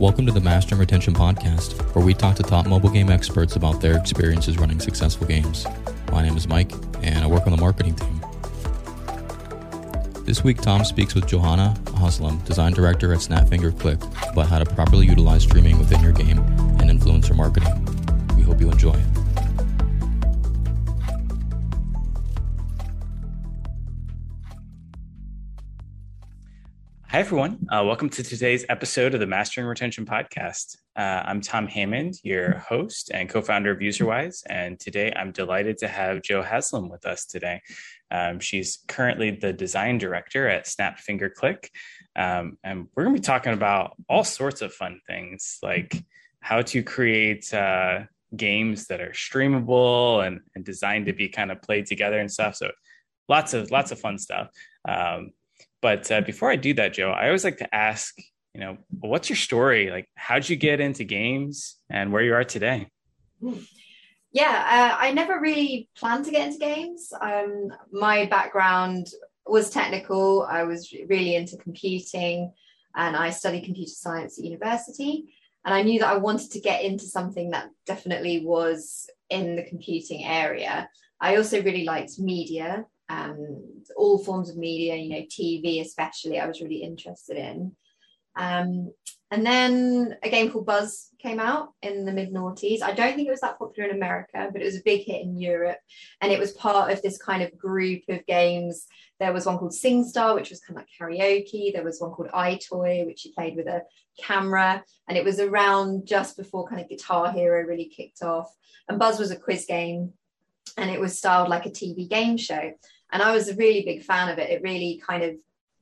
Welcome to the Mastering Retention Podcast, where we talk to top mobile game experts about their experiences running successful games. My name is Mike, and I work on the marketing team. This week, Tom speaks with Joanna Haslam, design director at Snap Finger Click, about how to properly utilize streaming within your game and influencer marketing. We hope you enjoy. Hi, everyone. Uh, welcome to today's episode of the Mastering Retention Podcast. Uh, I'm Tom Hammond, your host and co founder of UserWise. And today I'm delighted to have Jo Haslam with us today. Um, she's currently the design director at Snap Finger Click. Um, and we're going to be talking about all sorts of fun things like how to create uh, games that are streamable and, and designed to be kind of played together and stuff. So lots of lots of fun stuff. Um, but uh, before I do that, Joe, I always like to ask, you know, what's your story? Like, how'd you get into games and where you are today? Yeah, uh, I never really planned to get into games. Um, my background was technical. I was really into computing and I studied computer science at university. And I knew that I wanted to get into something that definitely was in the computing area. I also really liked media and all forms of media, you know, TV especially, I was really interested in. Um, and then a game called Buzz came out in the mid noughties. I don't think it was that popular in America, but it was a big hit in Europe. And it was part of this kind of group of games. There was one called SingStar, which was kind of like karaoke. There was one called EyeToy, which you played with a camera. And it was around just before kind of Guitar Hero really kicked off. And Buzz was a quiz game and it was styled like a TV game show. And I was a really big fan of it. It really kind of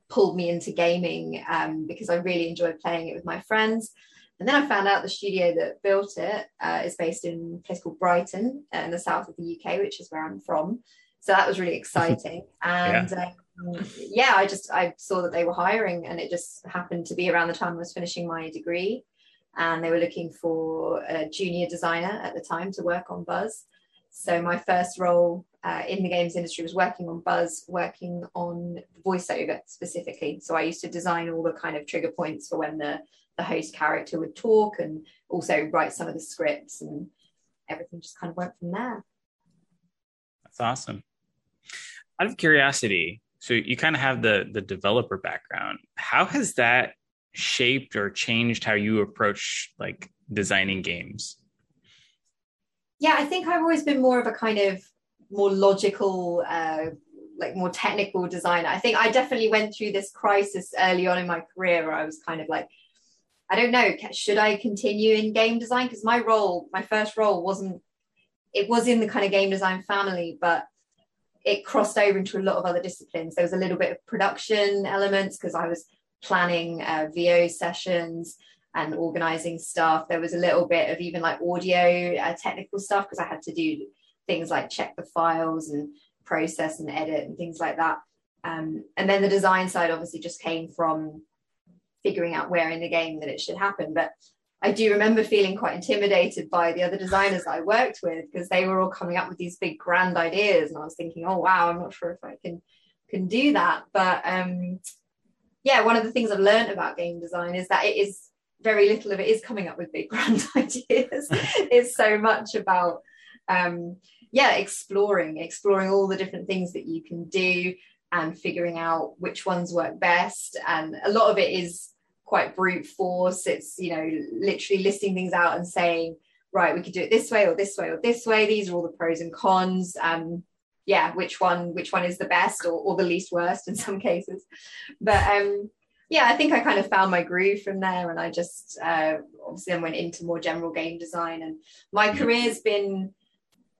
pulled me into gaming um, because I really enjoyed playing it with my friends. And then I found out the studio that built it uh, is based in a place called Brighton uh, in the south of the UK, which is where I'm from. So that was really exciting. And yeah. Um, yeah, I just I saw that they were hiring, and it just happened to be around the time I was finishing my degree, and they were looking for a junior designer at the time to work on Buzz. So my first role uh, in the games industry was working on Buzz, working on voiceover specifically. So I used to design all the kind of trigger points for when the, the host character would talk and also write some of the scripts and everything just kind of went from there. That's awesome. Out of curiosity, so you kind of have the the developer background. How has that shaped or changed how you approach like designing games? Yeah, I think I've always been more of a kind of more logical uh, like more technical designer. I think i definitely went through this crisis early on in my career where i was kind of like i don't know should i continue in game design? Because my role my first role wasn't it was in the kind of game design family but it crossed over into a lot of other disciplines. There was a little bit of production elements because i was planning uh, vo sessions and organizing stuff there was a little bit of even like audio uh, technical stuff because i had to do things like check the files and process and edit and things like that. Um, and then the design side obviously just came from figuring out where in the game that it should happen. But I do remember feeling quite intimidated by the other designers that I worked with because they were all coming up with these big grand ideas, and I was thinking, oh wow, I'm not sure if I can can do that. But um, yeah, one of the things I've learned about game design is that it is very little of it is coming up with big grand ideas. it's so much about um, yeah, exploring, exploring all the different things that you can do and figuring out which ones work best. And a lot of it is quite brute force. It's, you know, literally listing things out and saying, right, we could do it this way or this way or this way. These are all the pros and cons. Um, yeah, which one, which one is the best or, or the least worst in some cases. But um, yeah, I think I kind of found my groove from there, and I just uh, obviously then went into more general game design. And my mm-hmm. career's been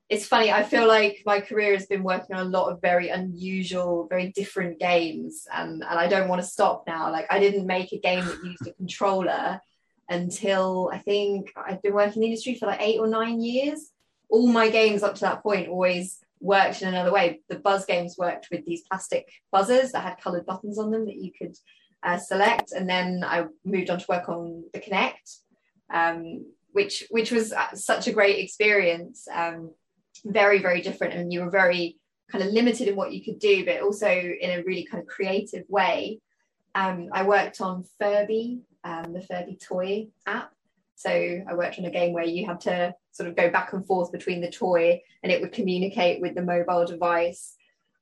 it's funny i feel like my career has been working on a lot of very unusual very different games and, and i don't want to stop now like i didn't make a game that used a controller until i think i've been working in the industry for like eight or nine years all my games up to that point always worked in another way the buzz games worked with these plastic buzzers that had colored buttons on them that you could uh, select and then i moved on to work on the Kinect, um, which which was uh, such a great experience um, very very different and you were very kind of limited in what you could do but also in a really kind of creative way um, i worked on furby um, the Furby Toy app. So I worked on a game where you had to sort of go back and forth between the toy and it would communicate with the mobile device.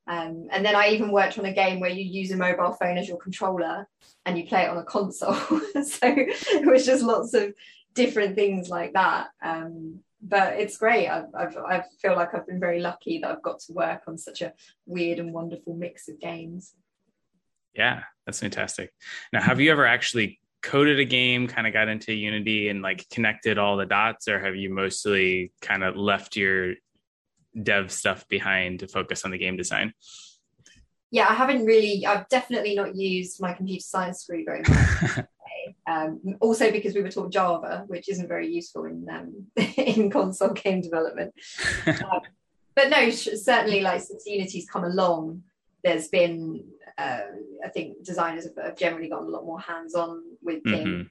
Um, and then I even worked on a game where you use a mobile phone as your controller and you play it on a console. so it was just lots of different things like that. Um, but it's great. I've, I've, I feel like I've been very lucky that I've got to work on such a weird and wonderful mix of games. Yeah, that's fantastic. Now, have you ever actually coded a game, kind of got into Unity and like connected all the dots, or have you mostly kind of left your dev stuff behind to focus on the game design? Yeah, I haven't really, I've definitely not used my computer science degree very much. um, also because we were taught Java, which isn't very useful in um, in console game development. um, but no, certainly, like since Unity's come along, there's been uh, I think designers have, have, generally gotten a lot more hands-on with mm-hmm. things.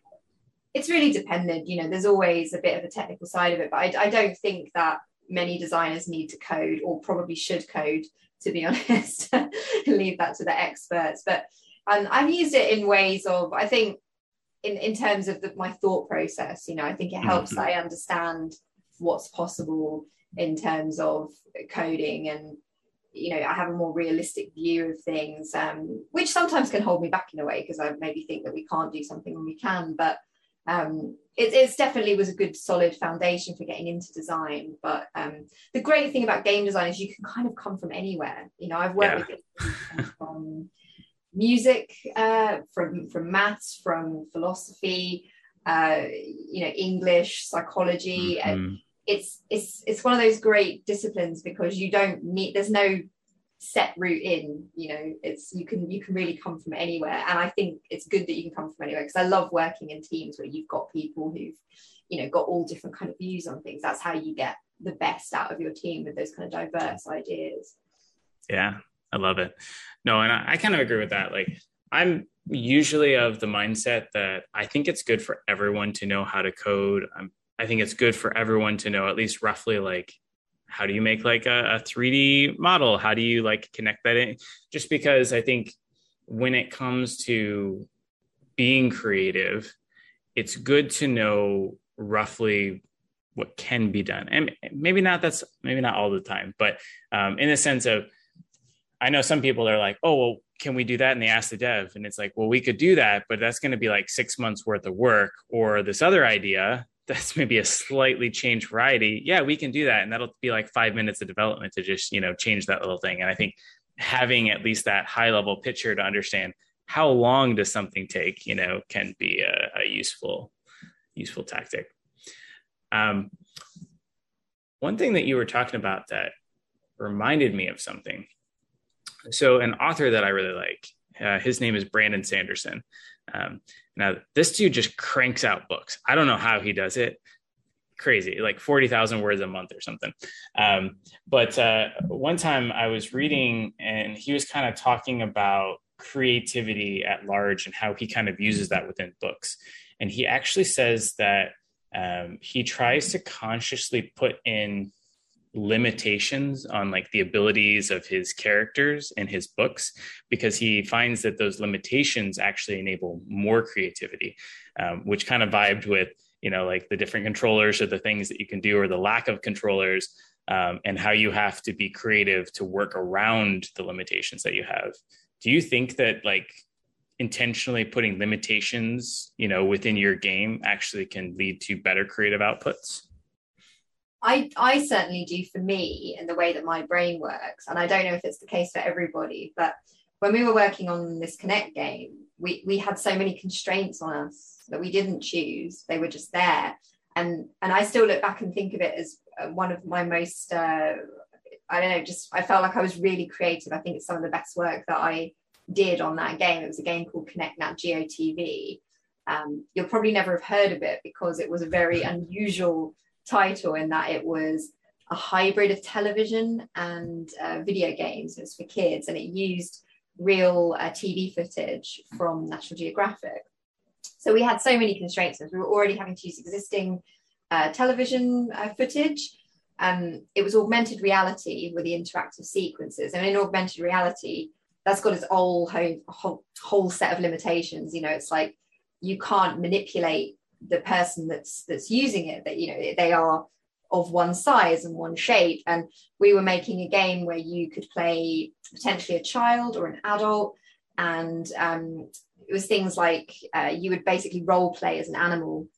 It's really dependent, you know. There's always a bit of a technical side of it, but I, I don't think that many designers need to code or probably should code to be honest leave that to the experts but um, i've used it in ways of i think in, in terms of the, my thought process you know i think it helps mm-hmm. that i understand what's possible in terms of coding and you know, I have a more realistic view of things, um, which sometimes can hold me back in a way because I maybe think that we can't do something when we can. But um, it it's definitely was a good solid foundation for getting into design. But um, the great thing about game design is you can kind of come from anywhere. You know, I've worked yeah. with from music, uh, from from maths, from philosophy, uh, you know, English, psychology, mm-hmm. and it's it's it's one of those great disciplines because you don't need there's no set route in you know it's you can you can really come from anywhere. And i think it's good that you can come from anywhere because i love working in teams where you've got people who've you know got all different kind of views on things. That's how you get the best out of your team with those kind of diverse ideas. Yeah i love it. No and i, I kind of agree with that. Like i'm usually of the mindset that i think it's good for everyone to know how to code. I'm I think it's good for everyone to know at least roughly like how do you make like a, a 3D model? How do you like connect that in? Just because I think when it comes to being creative, it's good to know roughly what can be done. And maybe not that's maybe not all the time, but um, in the sense of I know some people are like, oh, well, can we do that? And they ask the dev, and it's like, well, we could do that, but that's going to be like six months worth of work. Or this other idea that's maybe a slightly changed variety. Yeah we can do that and that'll be like five minutes of development to just you know change that little thing. And i think having at least that high level picture to understand how long does something take you know can be a, a useful useful tactic. Um, one thing that you were talking about that reminded me of something. So an author that i really like uh, his name is brandon sanderson. Um, now, this dude just cranks out books. I don't know how he does it. Crazy, like 40,000 words a month or something. Um, but uh, one time I was reading and he was kind of talking about creativity at large and how he kind of uses that within books. And he actually says that um, he tries to consciously put in limitations on like the abilities of his characters in his books because he finds that those limitations actually enable more creativity um, which kind of vibed with you know like the different controllers or the things that you can do or the lack of controllers um, and how you have to be creative to work around the limitations that you have. Do you think that like intentionally putting limitations you know within your game actually can lead to better creative outputs I, I certainly do for me and the way that my brain works. And I don't know if it's the case for everybody, but when we were working on this Kinect game, we, we had so many constraints on us that we didn't choose. They were just there. And, and I still look back and think of it as uh, one of my most, uh, I don't know, just I felt like I was really creative. I think it's some of the best work that I did on that game. It was a game called Kinect Nat Geo TV. Um, you'll probably never have heard of it because it was a very unusual title in that it was a hybrid of television and uh, video games. It was for kids and it used real uh, TV footage from National Geographic. So we had so many constraints. We were already having to use existing uh, television uh, footage. Um, it was augmented reality with the interactive sequences. And in augmented reality, that's got its whole, whole, whole set of limitations. You know, it's like you can't manipulate the person that's that's using it that you know they are of one size and one shape. And we were making a game where you could play potentially a child or an adult. And um, it was things like uh, you would basically role play as an animal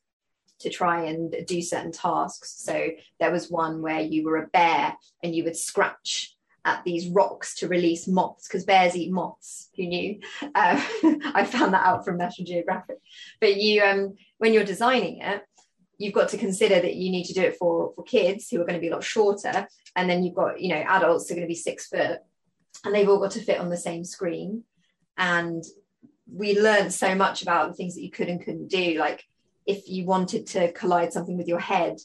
to try and do certain tasks. So there was one where you were a bear and you would scratch at these rocks to release moths because bears eat moths. Who knew? Uh, I found that out from National Geographic. But you, um, when you're designing it, you've got to consider that you need to do it for for kids who are going to be a lot shorter, and then you've got you know adults are going to be six foot, and they've all got to fit on the same screen. And we learned so much about the things that you could and couldn't do, like if you wanted to collide something with your head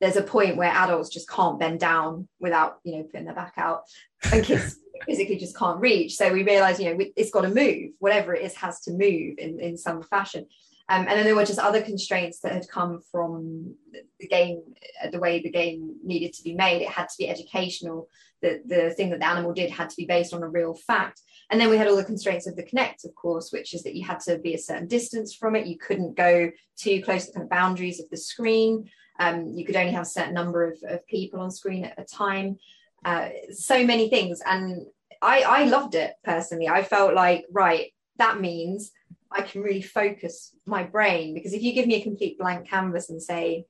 there's a point where adults just can't bend down without you know putting their back out. And kids physically just can't reach. So we realized you know it's got to move. Whatever it is has to move in, in some fashion. Um, and then there were just other constraints that had come from the game uh, the way the game needed to be made. It had to be educational. The, the thing that the animal did had to be based on a real fact. And then we had all the constraints of the Kinect of course which is that you had to be a certain distance from it. You couldn't go too close to the kind of boundaries of the screen um, you could only have a certain number of, of people on screen at a time. Uh, so many things. And I, I loved it personally. I felt like, right, that means I can really focus my brain because if you give me a complete blank canvas and say,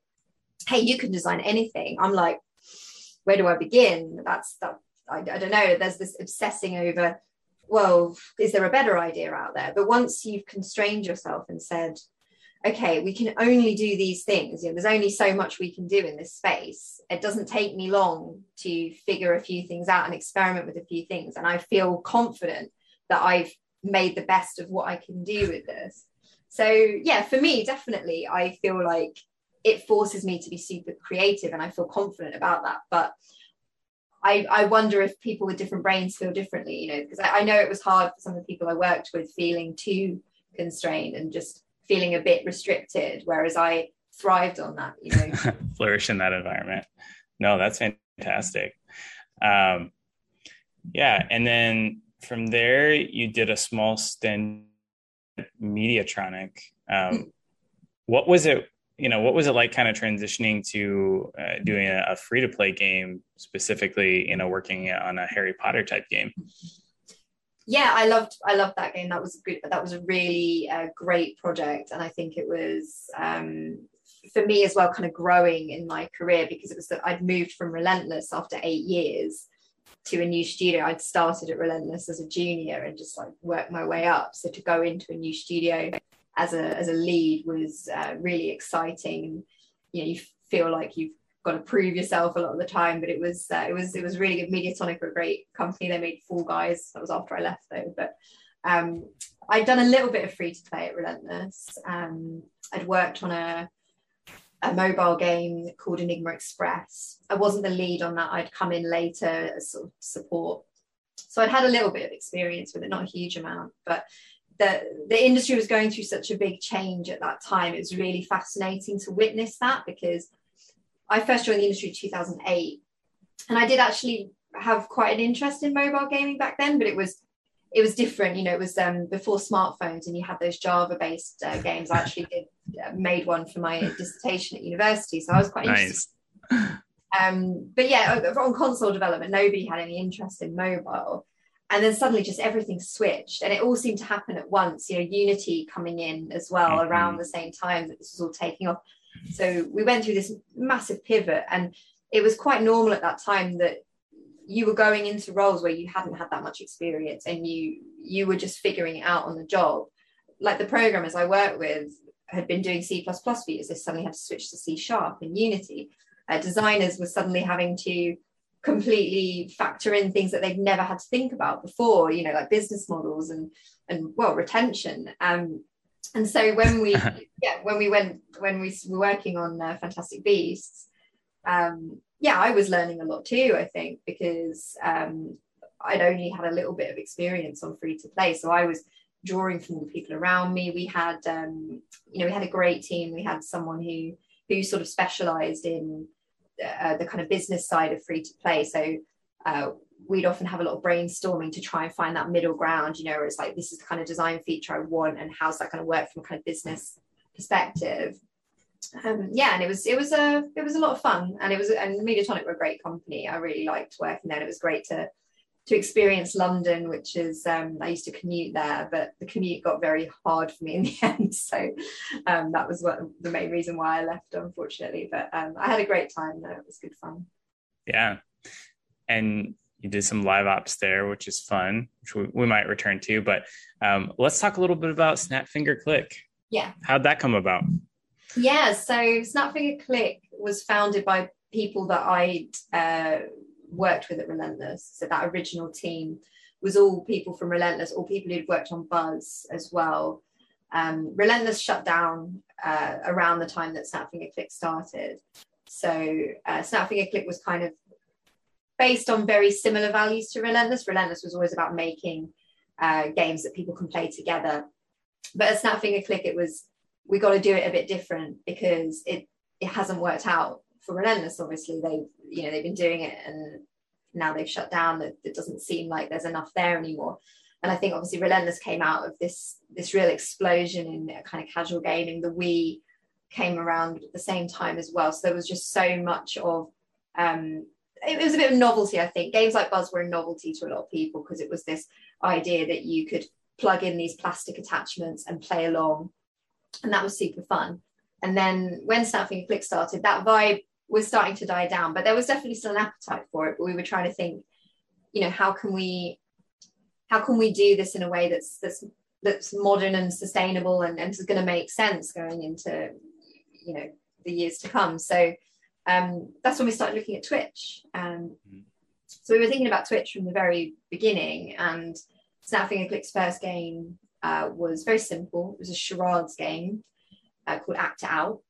hey, you can design anything, I'm like, where do I begin? That's that. I, I don't know. There's this obsessing over, well, is there a better idea out there? But once you've constrained yourself and said, okay, we can only do these things. You know, there's only so much we can do in this space. It doesn't take me long to figure a few things out and experiment with a few things. And I feel confident that I've made the best of what I can do with this. So yeah, for me, definitely, I feel like it forces me to be super creative and I feel confident about that. But I, I wonder if people with different brains feel differently, you know, because I, I know it was hard for some of the people I worked with feeling too constrained and just feeling a bit restricted, whereas I thrived on that, you know. Flourish in that environment. No, that's fantastic. Um, yeah. And then from there, you did a small stint Mediatonic. Um, hmm. what was it? You know, what was it like kind of transitioning to uh, doing a, a free to play game, specifically, you know, working on a Harry Potter type game? Yeah, I loved I loved that game. That was a good. That was a really uh, great project, and I think it was um, for me as well, kind of growing in my career because it was that I'd moved from Relentless after eight years to a new studio. I'd started at Relentless as a junior and just like worked my way up. So to go into a new studio as a as a lead was uh, really exciting. You know, you feel like you've got to prove yourself a lot of the time. But it was uh, it was it was really good. Mediatonic were a great company. They made Fall Guys. That was after I left though. But um, I'd done a little bit of free to play at Relentless. Um, I'd worked on a a mobile game called Enigma Express. I wasn't the lead on that. I'd come in later as sort of support. So I'd had a little bit of experience with it, not a huge amount, but the the industry was going through such a big change at that time. It was really fascinating to witness that because I first joined the industry in 2008, and I did actually have quite an interest in mobile gaming back then, but it was it was different. You know, it was um, before smartphones, and you had those Java-based uh, games. I actually did uh, made one for my dissertation at university, so I was quite nice. interested. Um, but yeah, on console development, nobody had any interest in mobile. And then suddenly, just everything switched, and it all seemed to happen at once. You know, Unity coming in as well mm-hmm. around the same time that this was all taking off. So we went through this massive pivot, and it was quite normal at that time that you were going into roles where you hadn't had that much experience and you you were just figuring it out on the job. Like the programmers I worked with had been doing C++ for years, they suddenly had to switch to C sharp and Unity. Uh, designers were suddenly having to completely factor in things that they'd never had to think about before, you know, like business models and and well retention. Um, and so when we yeah when we went when we were working on uh, fantastic beasts um yeah i was learning a lot too i think because um i'd only had a little bit of experience on free to play. So i was drawing from the people around me. We had um you know we had a great team. We had someone who who sort of specialized in uh, the kind of business side of free to play. So uh, we'd often have a lot of brainstorming to try and find that middle ground, you know, it's like, this is the kind of design feature I want, and how's that going to work from a kind of business perspective. Um, yeah, and it was it was a it was a lot of fun, and it was and Mediatonic were a great company. I really liked working there. It was great to to experience London, which is um, I used to commute there, but the commute got very hard for me in the end. So um, that was what the main reason why I left, unfortunately. But um, I had a great time. It was good fun. Yeah, and you did some live ops there, which is fun, which we, we might return to. But um, let's talk a little bit about Snap Finger Click. Yeah, how'd that come about? Yeah, so Snap Finger Click was founded by people that I uh, worked with at Relentless. So that original team was all people from Relentless, all people who'd worked on Buzz as well. Um, Relentless shut down uh, around the time that Snap Finger Click started. So uh, Snap Finger Click was kind of based on very similar values to Relentless. Relentless was always about making uh, games that people can play together. But at Snap Finger Click, it was we got to do it a bit different because it it hasn't worked out for Relentless. Obviously, they you know they've been doing it and now they've shut down that it doesn't seem like there's enough there anymore and i think obviously relentless came out of this this real explosion in kind of casual gaming the wii came around at the same time as well so there was just so much of um it was a bit of novelty i think games like buzz were a novelty to a lot of people because it was this idea that you could plug in these plastic attachments and play along and that was super fun and then when Snap Finger Click started, that vibe was starting to die down, but there was definitely still an appetite for it. But we were trying to think, you know, how can we how can we do this in a way that's that's that's modern and sustainable and, and is going to make sense going into you know the years to come. So um, that's when we started looking at Twitch. Um, mm-hmm. So we were thinking about Twitch from the very beginning, and Snap Finger Click's first game uh, was very simple. It was a charades game uh, called Act Out,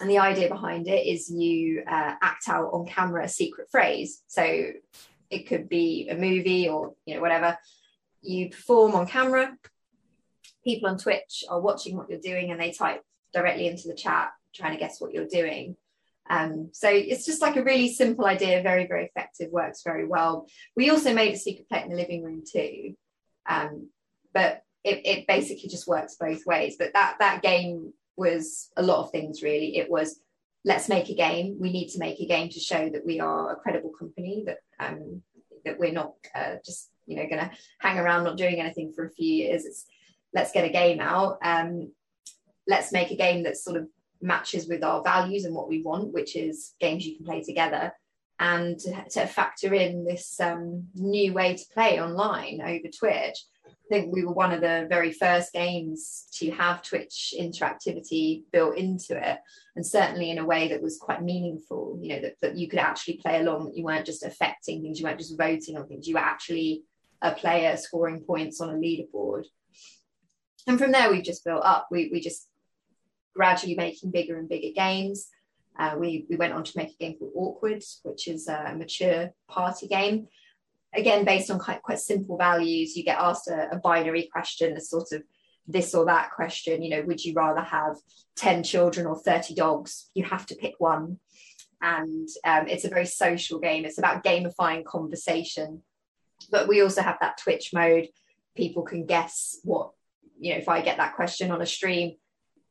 and the idea behind it is you uh, act out on camera a secret phrase. So it could be a movie or you know whatever. You perform on camera. People on Twitch are watching what you're doing and they type directly into the chat trying to guess what you're doing. Um, so it's just like a really simple idea, very, very effective, works very well. We also made a secret plate in the living room too. Um, but it, it basically just works both ways. But that that game was a lot of things really. It was let's make a game. We need to make a game to show that we are a credible company, that um, that we're not uh, just you know going to hang around not doing anything for a few years. It's let's get a game out. Um, let's make a game that's sort of matches with our values and what we want, which is games you can play together. And to, to factor in this um, new way to play online over Twitch, I think we were one of the very first games to have Twitch interactivity built into it, and certainly in a way that was quite meaningful. You know that, that you could actually play along. That you weren't just affecting things. You weren't just voting on things. You were actually a player scoring points on a leaderboard. And from there, we've just built up. We we just gradually making bigger and bigger games. Uh, we we went on to make a game called Awkward, which is a mature party game. Again based on quite, quite simple values you get asked a, a binary question a sort of this or that question you know would you rather have 10 children or 30 dogs? You have to pick one. And um, it's a very social game. It's about gamifying conversation. But we also have that twitch mode. People can guess what you know if i get that question on a stream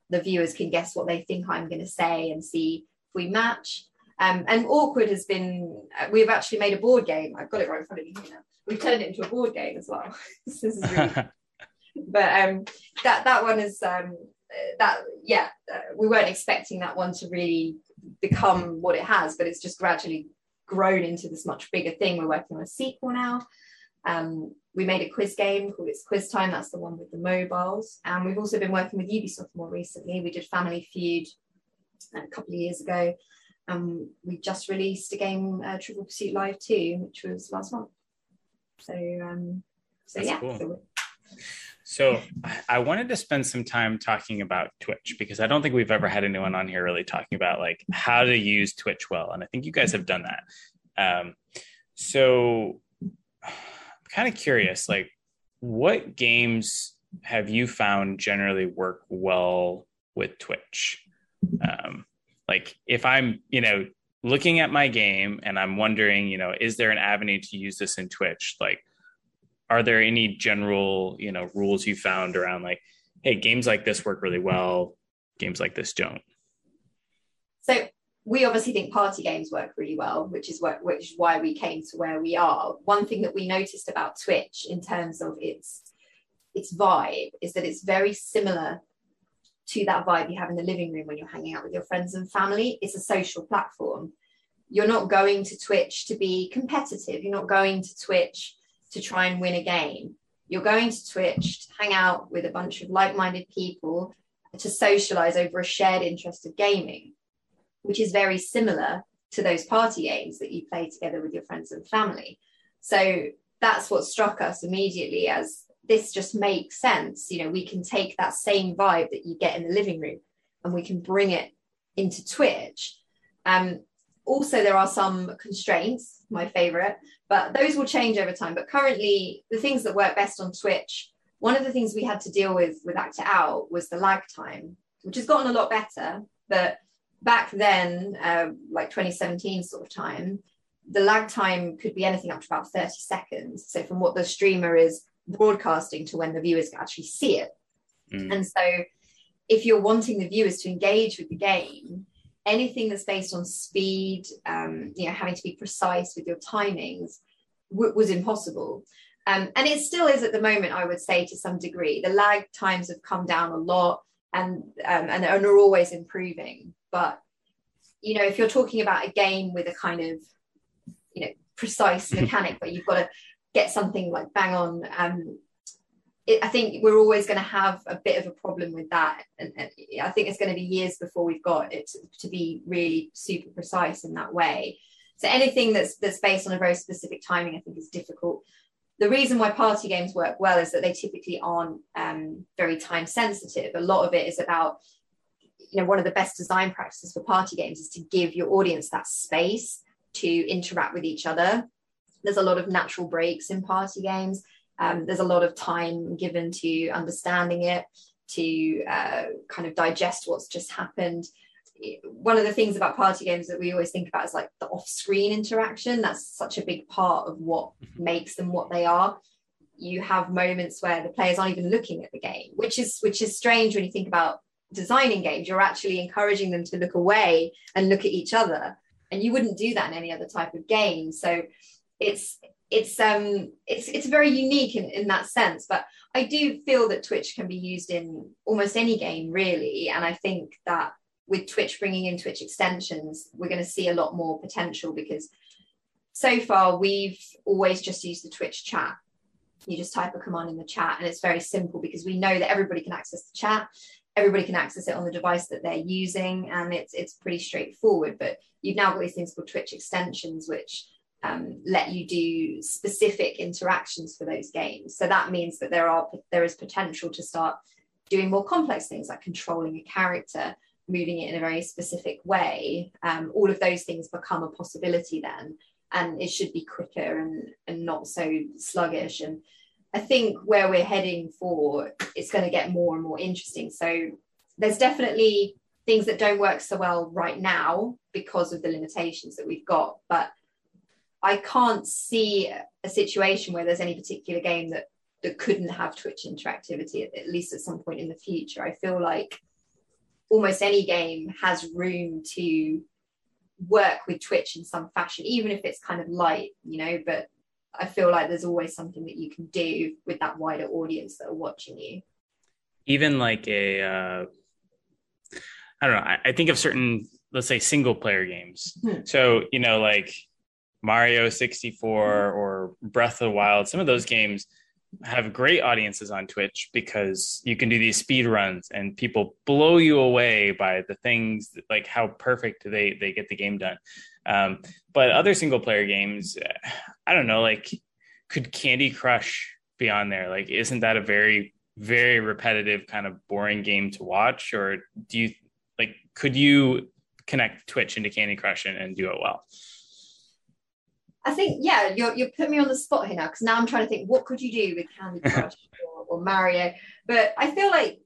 the viewers can guess what they think i'm going to say and see if we match um, and awkward has been. Uh, we've actually made a board game. I've got it right in front of me here now. We've turned it into a board game as well. this is really, but um, that that one is um, that yeah. Uh, we weren't expecting that one to really become what it has, but it's just gradually grown into this much bigger thing. We're working on a sequel now. Um, we made a quiz game called It's Quiz Time. That's the one with the mobiles. And we've also been working with Ubisoft more recently. We did Family Feud a couple of years ago. Um, we just released a game, uh, Trivial Pursuit Live 2, which was last month. So, um, so That's yeah. Cool. So, so I wanted to spend some time talking about Twitch because I don't think we've ever had anyone on here really talking about like how to use Twitch well, and I think you guys have done that. Um, so kind of curious, like what games have you found generally work well with Twitch? Um, like if i'm you know looking at my game and I'm wondering, you know, is there an avenue to use this in Twitch? Like, are there any general, you know, rules you found around like, hey, games like this work really well, games like this don't? So we obviously think party games work really well, which is what which is why we came to where we are. One thing that we noticed about Twitch in terms of its its vibe is that it's very similar to that vibe you have in the living room when you're hanging out with your friends and family. It's a social platform. You're not going to Twitch to be competitive. You're not going to Twitch to try and win a game. You're going to Twitch to hang out with a bunch of like minded people to socialize over a shared interest of gaming, which is very similar to those party games that you play together with your friends and family. So that's what struck us immediately as this just makes sense. You know, we can take that same vibe that you get in the living room and we can bring it into Twitch. Um, also, there are some constraints, my favorite, but those will change over time. But currently, the things that work best on Twitch, one of the things we had to deal with with Act It Out was the lag time, which has gotten a lot better. But back then, uh, like 2017 sort of time, the lag time could be anything up to about 30 seconds. So, from what the streamer is broadcasting to when the viewers can actually see it. Mm. And so, if you're wanting the viewers to engage with the game, anything that's based on speed, um, you know, having to be precise with your timings w- was impossible. Um, and it still is at the moment, I would say, to some degree. The lag times have come down a lot and, um, and, and are always improving. But, you know, if you're talking about a game with a kind of, you know, precise mechanic where you've got to get something like bang on um, it, I think we're always going to have a bit of a problem with that. And, and I think it's going to be years before we've got it to, to, be really super precise in that way. So anything that's that's based on a very specific timing, I think, is difficult. The reason why party games work well is that they typically aren't um, very time sensitive. A lot of it is about, you know, one of the best design practices for party games is to give your audience that space to interact with each other there's a lot of natural breaks in party games. Um, there's a lot of time given to understanding it, to uh, kind of digest what's just happened. One of the things about party games that we always think about is like the off-screen interaction. That's such a big part of what makes them what they are. You have moments where the players aren't even looking at the game, which is which is strange when you think about designing games. You're actually encouraging them to look away and look at each other, and you wouldn't do that in any other type of game. So it's it's um it's it's very unique in, in that sense but i do feel that twitch can be used in almost any game really and i think that with twitch bringing in twitch extensions we're going to see a lot more potential because so far we've always just used the twitch chat you just type a command in the chat and it's very simple because we know that everybody can access the chat everybody can access it on the device that they're using and it's it's pretty straightforward but you've now got these things called twitch extensions which um, let you do specific interactions for those games. So that means that there are there is potential to start doing more complex things like controlling a character, moving it in a very specific way. Um, all of those things become a possibility then, and it should be quicker and and not so sluggish. And I think where we're heading for, it's going to get more and more interesting. So there's definitely things that don't work so well right now because of the limitations that we've got, but I can't see a situation where there's any particular game that that couldn't have Twitch interactivity at, at least at some point in the future. I feel like almost any game has room to work with Twitch in some fashion, even if it's kind of light, you know. But I feel like there's always something that you can do with that wider audience that are watching you. Even like a, uh, I don't know. I, I think of certain, let's say, single player games. Hmm. So you know, like Mario 64 or Breath of the Wild, some of those games have great audiences on Twitch because you can do these speed runs and people blow you away by the things like how perfect they they get the game done. Um, but other single player games, I don't know, like could Candy Crush be on there? Like, isn't that a very very repetitive kind of boring game to watch? Or do you like could you connect Twitch into Candy Crush and, and do it well? I think yeah, you're you're put me on the spot here now because now I'm trying to think what could you do with Candy Crush or, or Mario, but I feel like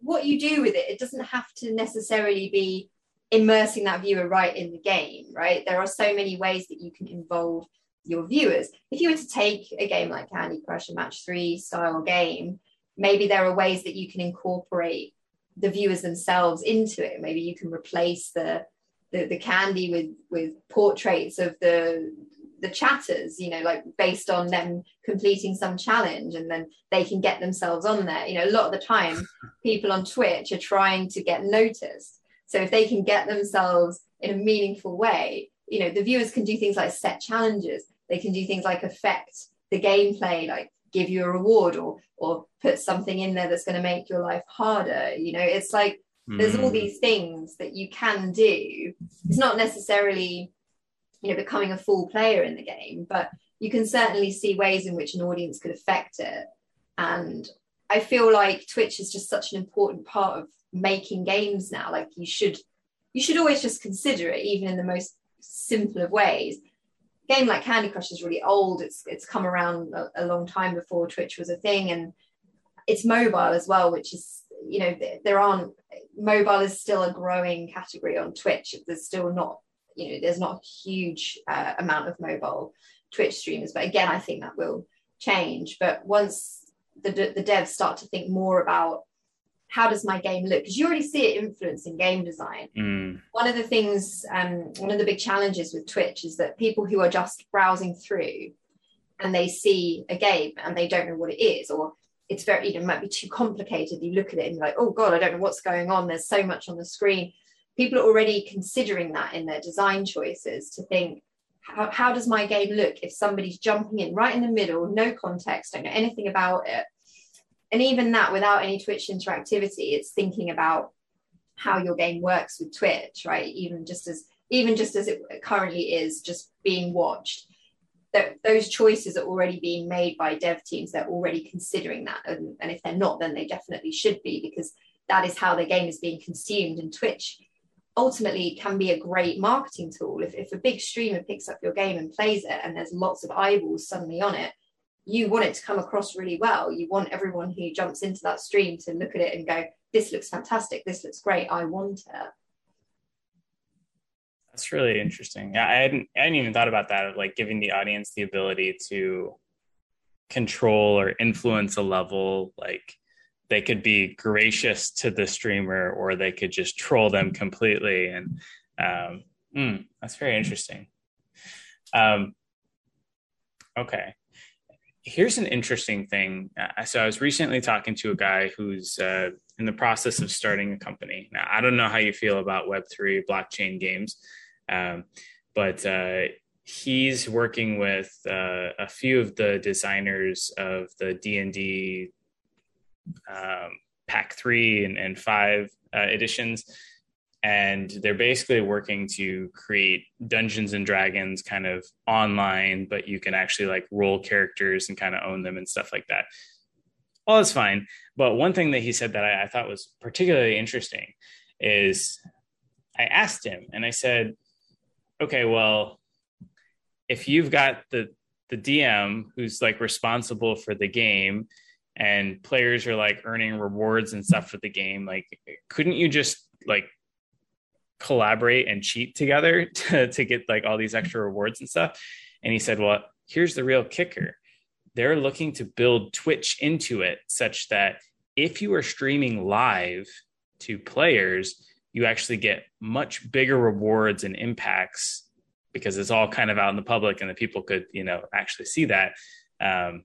what you do with it, it doesn't have to necessarily be immersing that viewer right in the game, right? There are so many ways that you can involve your viewers. If you were to take a game like Candy Crush, a match three style game, maybe there are ways that you can incorporate the viewers themselves into it. Maybe you can replace the the, the candy with with portraits of the the chatters, you know, like based on them completing some challenge and then they can get themselves on there. You know, a lot of the time people on Twitch are trying to get noticed. So if they can get themselves in a meaningful way, you know, the viewers can do things like set challenges. They can do things like affect the gameplay, like give you a reward or or put something in there that's going to make your life harder. You know, it's like there's all hmm. these things that you can do. It's not necessarily, you know, becoming a full player in the game, but you can certainly see ways in which an audience could affect it. And I feel like Twitch is just such an important part of making games now. Like you should you should always just consider it even in the most simple of ways. A game like candy crush is really old. It's it's come around a, a, long time before twitch was a thing and it's mobile as well which is you know there aren't mobile is still a growing category on twitch. There's still not you know there's not a huge uh, amount of mobile twitch streamers but again i think that will change but once the, the devs start to think more about how does my game look? Because you already see it influencing game design. Mm. One of the things, um, one of the big challenges with Twitch is that people who are just browsing through and they see a game and they don't know what it is, or it's very, you know, it might be too complicated. You look at it and you're like, oh God, I don't know what's going on. There's so much on the screen. People are already considering that in their design choices to think, how, how does my game look if somebody's jumping in right in the middle, no context, don't know anything about it? and even that without any twitch interactivity it's thinking about how your game works with twitch right? Even just as even just as it currently is just being watched. That those choices are already being made by dev teams. They're already considering that. And, and if they're not then they definitely should be because that is how the game is being consumed and twitch ultimately can be a great marketing tool if, if a big streamer picks up your game and plays it and there's lots of eyeballs suddenly on it you want it to come across really well. You want everyone who jumps into that stream to look at it and go, this looks fantastic. This looks great. I want it. That's really interesting. Yeah, I hadn't, I hadn't even thought about that of like giving the audience the ability to control or influence a level. Like they could be gracious to the streamer or they could just troll them completely. And um, mm, that's very interesting. Um, okay here's an interesting thing. Uh, so I was recently talking to a guy who's uh, in the process of starting a company. Now I don't know how you feel about Web three blockchain games, um, but uh, he's working with uh, a few of the designers of the D and D um, Pack three and, and five uh, editions. And they're basically working to create dungeons and dragons kind of online but you can actually like roll characters and kind of own them and stuff like that. All is fine but one thing that he said that I, I thought was particularly interesting is i asked him and i said okay well if you've got the the dm who's like responsible for the game and players are like earning rewards and stuff for the game like couldn't you just like collaborate and cheat together to, to get like all these extra rewards and stuff. And he said, Well, here's the real kicker. They're looking to build Twitch into it such that if you are streaming live to players, you actually get much bigger rewards and impacts because it's all kind of out in the public and the people could, you know, actually see that. Um,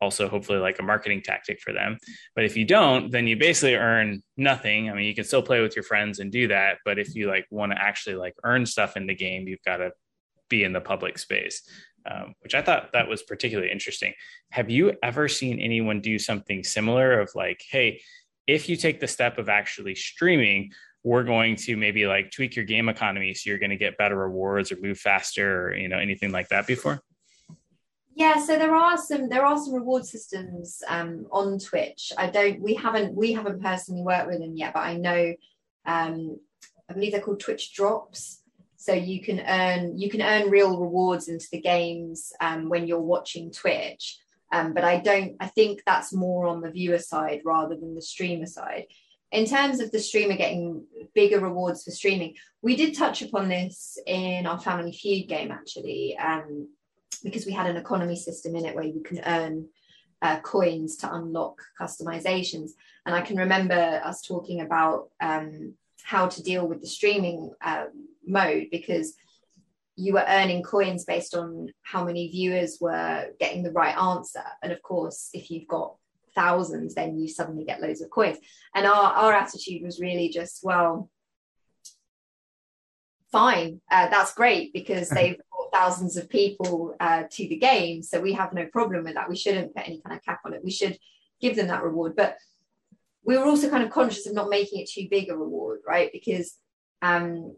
also hopefully like a marketing tactic for them. But if you don't, then you basically earn nothing. I mean, you can still play with your friends and do that, but if you like want to actually like earn stuff in the game, you've got to be in the public space. Um, which I thought that was particularly interesting. Have you ever seen anyone do something similar of like, hey, if you take the step of actually streaming, we're going to maybe like tweak your game economy so you're going to get better rewards or move faster or you know anything like that before? Yeah, so there are some there are some reward systems um, on Twitch. I don't we haven't we haven't personally worked with them yet, but I know um, I believe they're called Twitch drops. So you can earn you can earn real rewards into the games um, when you're watching Twitch. Um, but I don't I think that's more on the viewer side rather than the streamer side. in terms of the streamer getting bigger rewards for streaming, we did touch upon this in our Family Feud game actually, um, because we had an economy system in it where you can earn uh, coins to unlock customizations. And I can remember us talking about um, how to deal with the streaming uh, mode because you were earning coins based on how many viewers were getting the right answer. And of course, if you've got thousands, then you suddenly get loads of coins. And our, our attitude was really just, well, fine, uh, that's great because they've brought thousands of people uh, to the game. So we have no problem with that. We shouldn't put any kind of cap on it. We should give them that reward. But we were also kind of conscious of not making it too big a reward, right? Because um,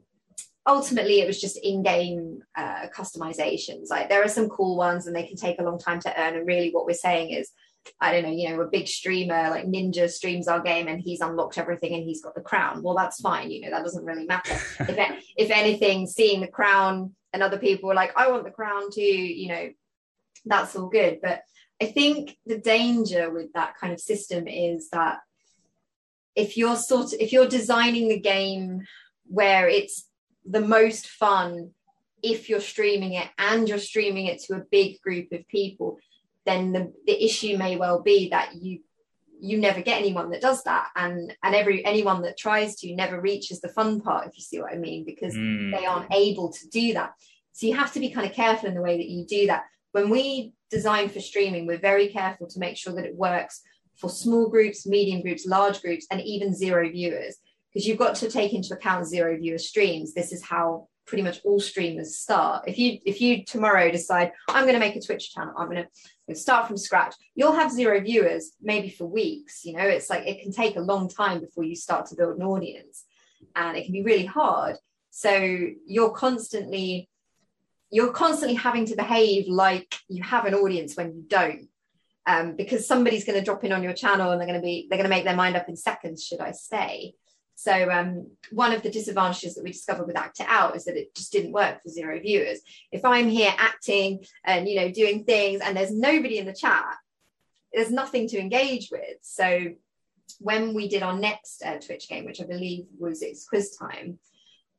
ultimately it was just in-game uh, customizations. Like there are some cool ones and they can take a long time to earn. And really what we're saying is, I don't know, you know, a big streamer like Ninja streams our game and he's unlocked everything and he's got the crown. Well, that's fine. You know, that doesn't really matter. if, if anything, seeing the crown and other people are like, I want the crown too, you know, that's all good. But I think the danger with that kind of system is that if you're sort of, if you're designing the game where it's the most fun if you're streaming it and you're streaming it to a big group of people then the, the issue may well be that you you never get anyone that does that. And and every anyone that tries to never reaches the fun part if you see what i mean because mm. they aren't able to do that. So you have to be kind of careful in the way that you do that. When we design for streaming we're very careful to make sure that it works for small groups medium groups large groups and even zero viewers. Because you've got to take into account zero viewer streams. This is how pretty much all streamers start. If you if you tomorrow decide i'm going to make a twitch channel i'm going to start from scratch you'll have zero viewers maybe for weeks you know? It's like it can take a long time before you start to build an audience and it can be really hard. So you're constantly you're constantly having to behave like you have an audience when you don't. Um, because somebody's going to drop in on your channel and they're going to be they're going to make their mind up in seconds should i stay so um, one of the disadvantages that we discovered with Act It Out is that it just didn't work for zero viewers. If I'm here acting and you know doing things and there's nobody in the chat, there's nothing to engage with. So when we did our next uh, Twitch game, which I believe was It's Quiz Time,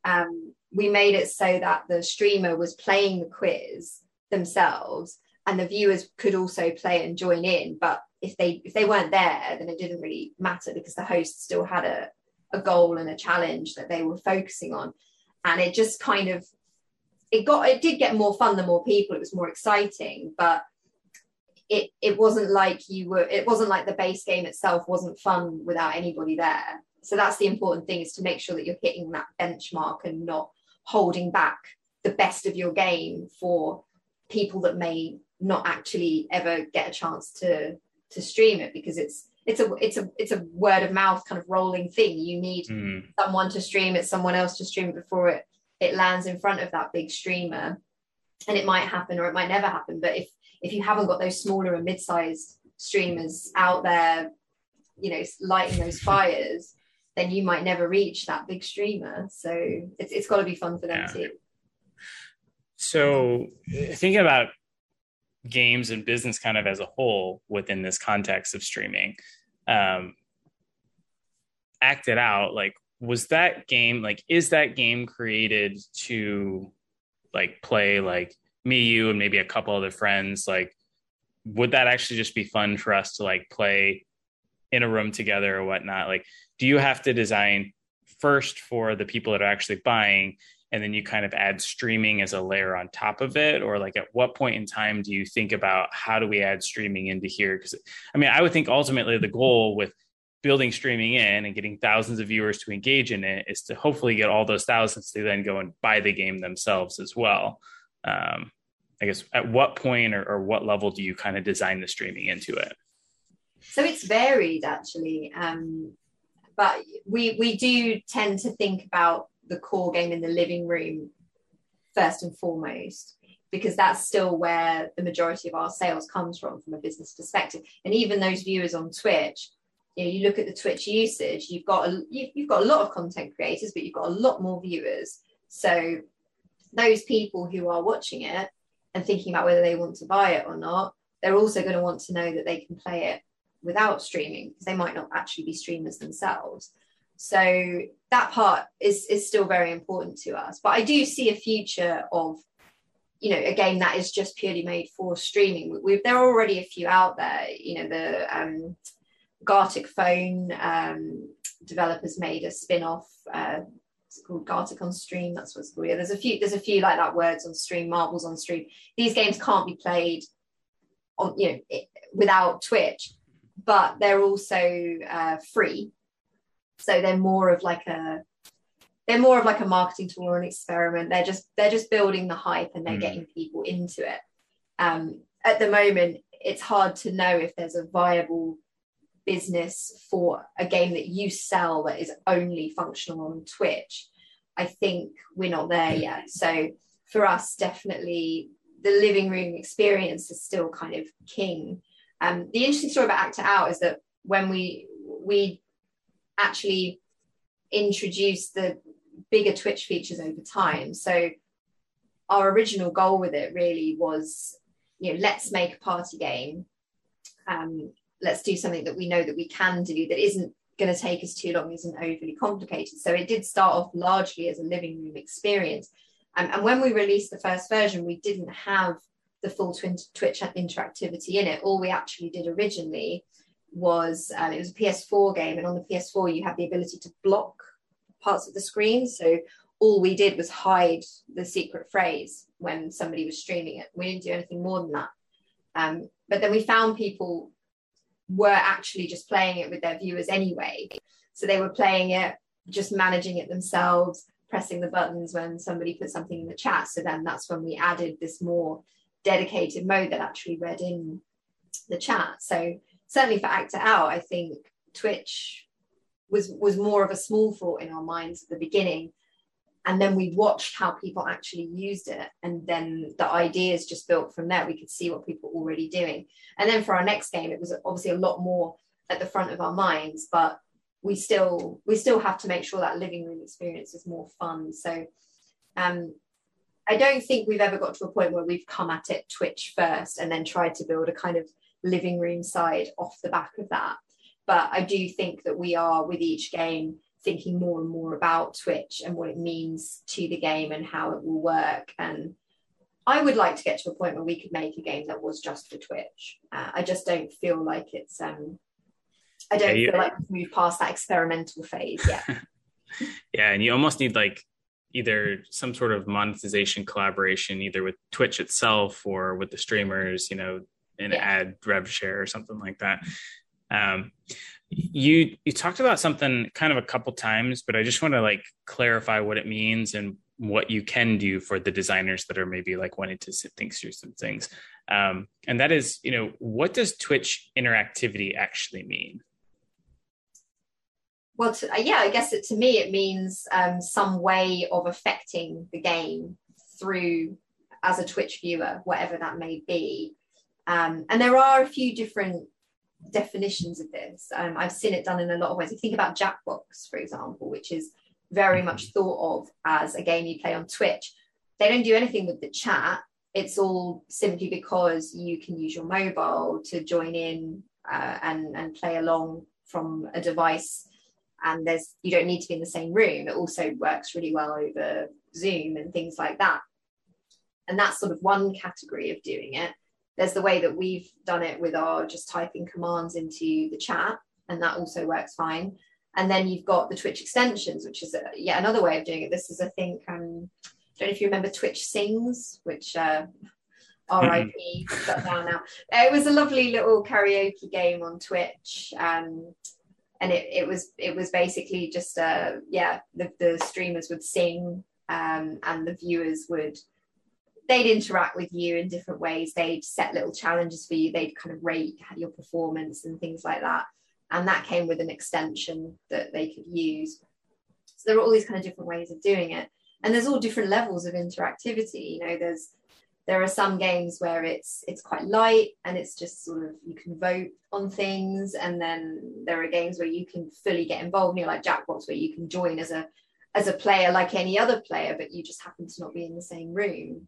um, we made it so that the streamer was playing the quiz themselves and the viewers could also play and join in but if they if they weren't there then it didn't really matter because the host still had a, a goal and a challenge that they were focusing on. And it just kind of it got it did get more fun the more people it was more exciting but it it wasn't like you were it wasn't like the base game itself wasn't fun without anybody there. So that's the important thing is to make sure that you're hitting that benchmark and not holding back the best of your game for people that may not actually ever get a chance to to stream it because it's it's a it's a it's a word of mouth kind of rolling thing. You need mm. someone to stream it, someone else to stream it before it it lands in front of that big streamer. And it might happen or it might never happen. But if if you haven't got those smaller and mid-sized streamers out there, you know, lighting those fires, then you might never reach that big streamer. So it's it's got to be fun for them yeah. too. So thinking about games and business kind of as a whole within this context of streaming um act it out like was that game like is that game created to like play like me you and maybe a couple other friends? Like would that actually just be fun for us to like play in a room together or whatnot? Like do you have to design first for the people that are actually buying and then you kind of add streaming as a layer on top of it? Or like at what point in time do you think about how do we add streaming into here? Because i mean i would think ultimately the goal with building streaming in and getting thousands of viewers to engage in it is to hopefully get all those thousands to then go and buy the game themselves as well. Um, i guess at what point or, or what level do you kind of design the streaming into it? So it's varied actually um, but we we do tend to think about the core game in the living room first and foremost because that's still where the majority of our sales comes from from a business perspective. And even those viewers on twitch you know you look at the twitch usage you've got a you've got a lot of content creators but you've got a lot more viewers. So those people who are watching it and thinking about whether they want to buy it or not they're also going to want to know that they can play it without streaming because they might not actually be streamers themselves So that part is is still very important to us. But I do see a future of you know a game that is just purely made for streaming. We've, there are already a few out there. You know the um, Gartic Phone um, developers made a spin-off. Uh, it's called Gartic on Stream. That's what's called. Yeah, there's a few. There's a few like that. Words on Stream, Marbles on Stream. These games can't be played on you know it, without Twitch, but they're also uh, free. So they're more of like a they're more of like a marketing tool or an experiment. They're just they're just building the hype and they're mm. getting people into it. Um, at the moment, it's hard to know if there's a viable business for a game that you sell that is only functional on Twitch. I think we're not there yet. So for us, definitely the living room experience is still kind of king. Um, the interesting story about Act It Out is that when we we actually introduced the bigger Twitch features over time. So our original goal with it really was, you know, let's make a party game. Um, let's do something that we know that we can do that isn't going to take us too long, isn't overly complicated. So it did start off largely as a living room experience. Um, and when we released the first version, we didn't have the full Twitch interactivity in it. All we actually did originally was um, it was a PS4 game, and on the PS4 you had the ability to block parts of the screen. So all we did was hide the secret phrase when somebody was streaming it. We didn't do anything more than that. Um, but then we found people were actually just playing it with their viewers anyway. So they were playing it, just managing it themselves, pressing the buttons when somebody put something in the chat. So then that's when we added this more dedicated mode that actually read in the chat. So certainly for Act Out, I think Twitch was was more of a small thought in our minds at the beginning. And then we watched how people actually used it. And then the ideas just built from there. We could see what people were already doing. And then for our next game it was obviously a lot more at the front of our minds but we still we still have to make sure that living room experience is more fun. So um i don't think we've ever got to a point where we've come at it twitch first and then tried to build a kind of living room side off the back of that but I do think that we are with each game thinking more and more about Twitch and what it means to the game and how it will work. And I would like to get to a point where we could make a game that was just for Twitch. Uh, I just don't feel like it's. Um, I don't yeah, feel like we've moved past that experimental phase yet. yeah, and you almost need like either some sort of monetization collaboration, either with Twitch itself or with the streamers, you know, an yeah. ad rev share or something like that. Um, you you talked about something kind of a couple times, but I just want to like clarify what it means and what you can do for the designers that are maybe like wanting to think through some things. Um, and that is, you know, what does Twitch interactivity actually mean? Well, to, yeah, I guess it, to me it means um, some way of affecting the game through as a Twitch viewer, whatever that may be. Um, and there are a few different definitions of this. Um, I've seen it done in a lot of ways. If you think about Jackbox, for example, which is very mm-hmm. much thought of as a game you play on Twitch, they don't do anything with the chat. It's all simply because you can use your mobile to join in uh, and and play along from a device, and there's you don't need to be in the same room. It also works really well over Zoom and things like that. And that's sort of one category of doing it there's the way that we've done it with our just typing commands into the chat, and that also works fine. And then you've got the Twitch extensions, which is a, yet another way of doing it. This is, I think, um, I don't know if you remember Twitch Sings, which uh, RIP shut down now. It was a lovely little karaoke game on Twitch. Um, and it, it was it was basically just uh yeah the, the streamers would sing um, and the viewers would they'd interact with you in different ways. They'd set little challenges for you. They'd kind of rate your performance and things like that. And that came with an extension that they could use. So there are all these kind of different ways of doing it. And there's all different levels of interactivity. You know, there's there are some games where it's it's quite light and it's just sort of you can vote on things and then there are games where you can fully get involved you know like jackbox where you can join as a as a player like any other player but you just happen to not be in the same room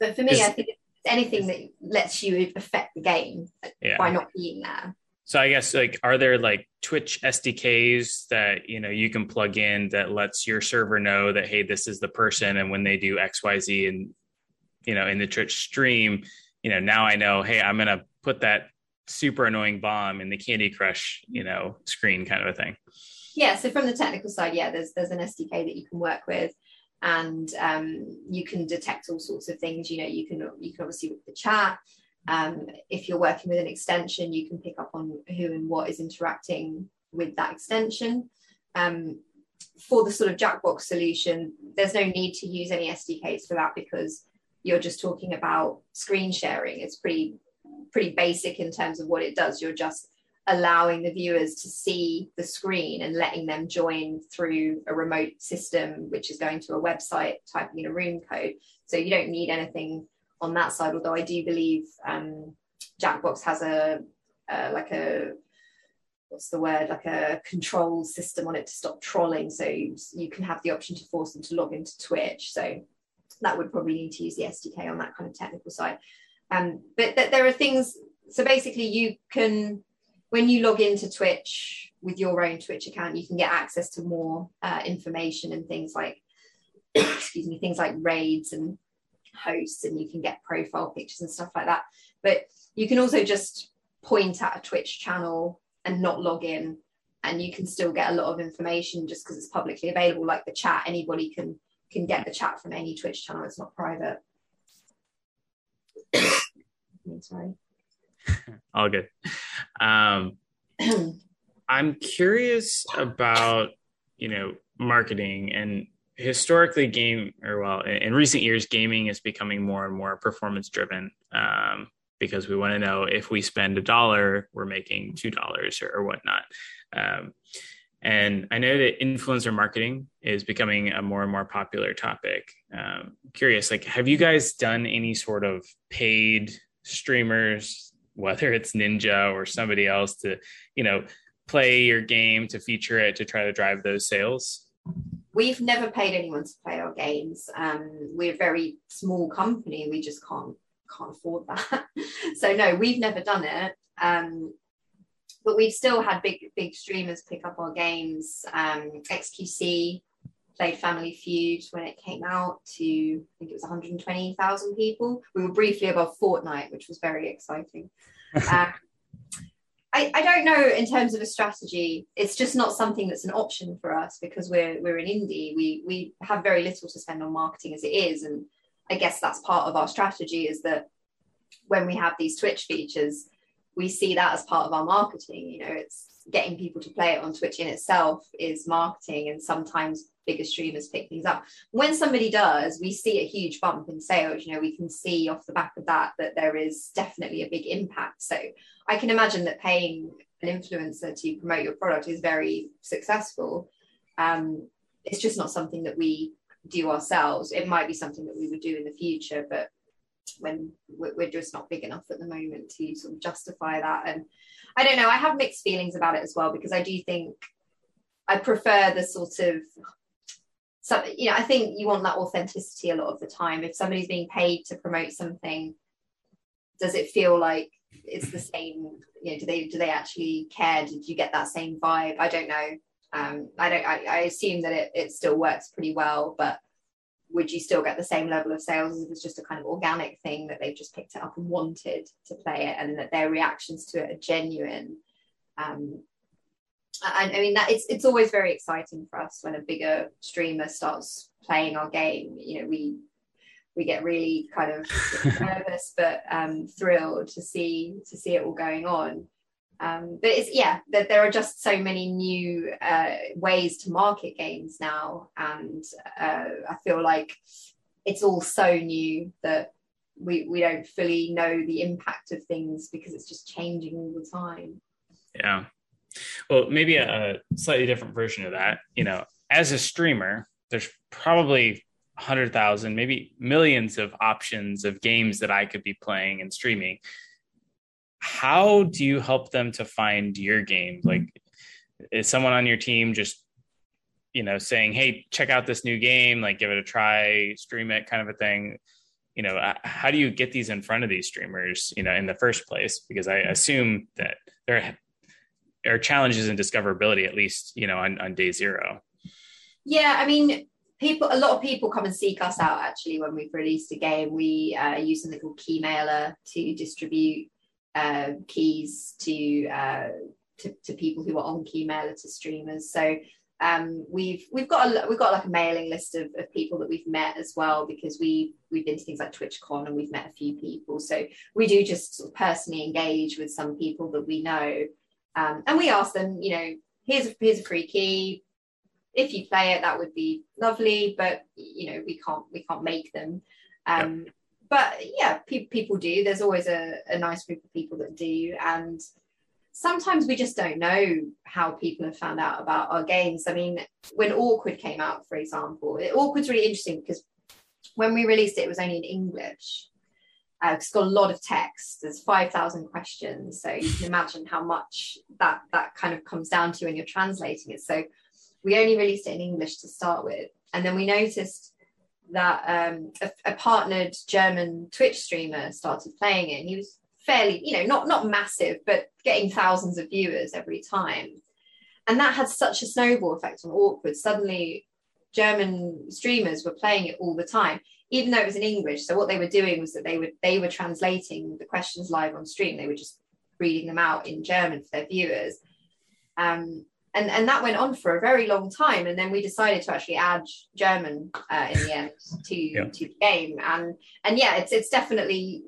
but for me, is, I think it's anything that lets you affect the game yeah. by not being there. so I guess like are there like Twitch SDKs that you know you can plug in that lets your server know that hey this is the person and when they do XYZ and you know in the Twitch stream, you know now I know hey I'm gonna put that super annoying bomb in the Candy Crush you know screen kind of a thing. Yeah, so from the technical side, yeah, there's there's an SDK that you can work with and um, you can detect all sorts of things. You know, you can you can obviously with the chat, um, if you're working with an extension, you can pick up on who and what is interacting with that extension. Um, for the sort of Jackbox solution, there's no need to use any SDKs for that because you're just talking about screen sharing. It's pretty pretty basic in terms of what it does. You're just allowing the viewers to see the screen and letting them join through a remote system, which is going to a website, typing in a room code. So you don't need anything on that side. Although I do believe um, Jackbox has a like a what's the word like a control system on it to stop trolling. So you, you can have the option to force them to log into Twitch. So that would probably need to use the SDK on that kind of technical side. Um, but th- there are things. So basically, you can when you log into Twitch with your own Twitch account, you can get access to more uh, information and things like, excuse me, things like raids and hosts and you can get profile pictures and stuff like that. But you can also just point at a Twitch channel and not log in, and you can still get a lot of information just because it's publicly available. Like the chat, anybody can can get the chat from any Twitch channel. It's not private. Sorry. All good. Um, I'm curious about you know marketing and historically game or well in recent years gaming is becoming more and more performance driven um, because we want to know if we spend a dollar we're making two dollars or, or, whatnot. Um, and i know that influencer marketing is becoming a more and more popular topic. Um, curious like have you guys done any sort of paid streamers whether it's ninja or somebody else to you know play your game to feature it to try to drive those sales we've never paid anyone to play our games. Um, we're a very small company. We just can't can't afford that. so no, we've never done it. Um, but we've still had big big streamers pick up our games. Um, XQC played Family Feud when it came out to I think it was 120,000 people. We were briefly above Fortnite, which was very exciting. Um, I, I don't know in terms of a strategy. It's just not something that's an option for us because we're we're an indie. We we have very little to spend on marketing as it is, and I guess that's part of our strategy is that when we have these Twitch features, we see that as part of our marketing. You know, it's getting people to play it on Twitch in itself is marketing, and sometimes bigger streamers pick things up. When somebody does, we see a huge bump in sales. You know, we can see off the back of that that there is definitely a big impact. So I can imagine that paying an influencer to promote your product is very successful. Um, it's just not something that we do ourselves. It might be something that we would do in the future, but when we're just not big enough at the moment to sort of justify that. And I don't know, I have mixed feelings about it as well because I do think I prefer the sort of so you know, I think you want that authenticity a lot of the time. If somebody's being paid to promote something, does it feel like it's the same you know do they do they actually care? Did you get that same vibe? I don't know. Um i don't i, I assume that it, it still works pretty well but would you still get the same level of sales as if it's just a kind of organic thing that they've just picked it up and wanted to play it and that their reactions to it are genuine um and I mean that it's it's always very exciting for us when a bigger streamer starts playing our game. You know, we we get really kind of nervous but um, thrilled to see to see it all going on. Um, but it's yeah, that there are just so many new uh, ways to market games now, and uh, I feel like it's all so new that we we don't fully know the impact of things because it's just changing all the time. Yeah. Well, maybe a slightly different version of that. You know, as a streamer, there's probably 100,000, maybe millions of options of games that I could be playing and streaming. How do you help them to find your game? Like, is someone on your team just, you know, saying, hey, check out this new game, like give it a try, stream it kind of a thing? You know, how do you get these in front of these streamers, you know, in the first place? Because I assume that there are challenges in discoverability at least you know on, on day zero yeah i mean people a lot of people come and seek us out actually when we've released a game we uh, use something called Keymailer to distribute uh, keys to, uh, to, to people who are on Keymailer to streamers so um, we've we've got a we've got like a mailing list of, of people that we've met as well because we we've been to things like TwitchCon and we've met a few people. So we do just sort of personally engage with some people that we know, um, and we ask them, you know, here's a, here's a free key. If you play it, that would be lovely, but you know we can't we can't make them. Um. But yeah, pe- people do. There's always a, a nice group of people that do, and sometimes we just don't know how people have found out about our games. I mean, when Awkward came out, for example, it, Awkward's really interesting because when we released it, it was only in English. Uh, it's got a lot of text. There's five thousand questions, so you can imagine how much that that kind of comes down to when you're translating it. So we only released it in English to start with, and then we noticed that um, a, a partnered German Twitch streamer started playing it, and he was fairly, you know, not not massive, but getting thousands of viewers every time. And that had such a snowball effect on Awkward. Suddenly, German streamers were playing it all the time, even though it was in English. So what they were doing was that they were they were translating the questions live on stream. They were just reading them out in German for their viewers. Um, and and that went on for a very long time. And then we decided to actually add german uh, in the end to yeah. to the game. And and yeah it's it's definitely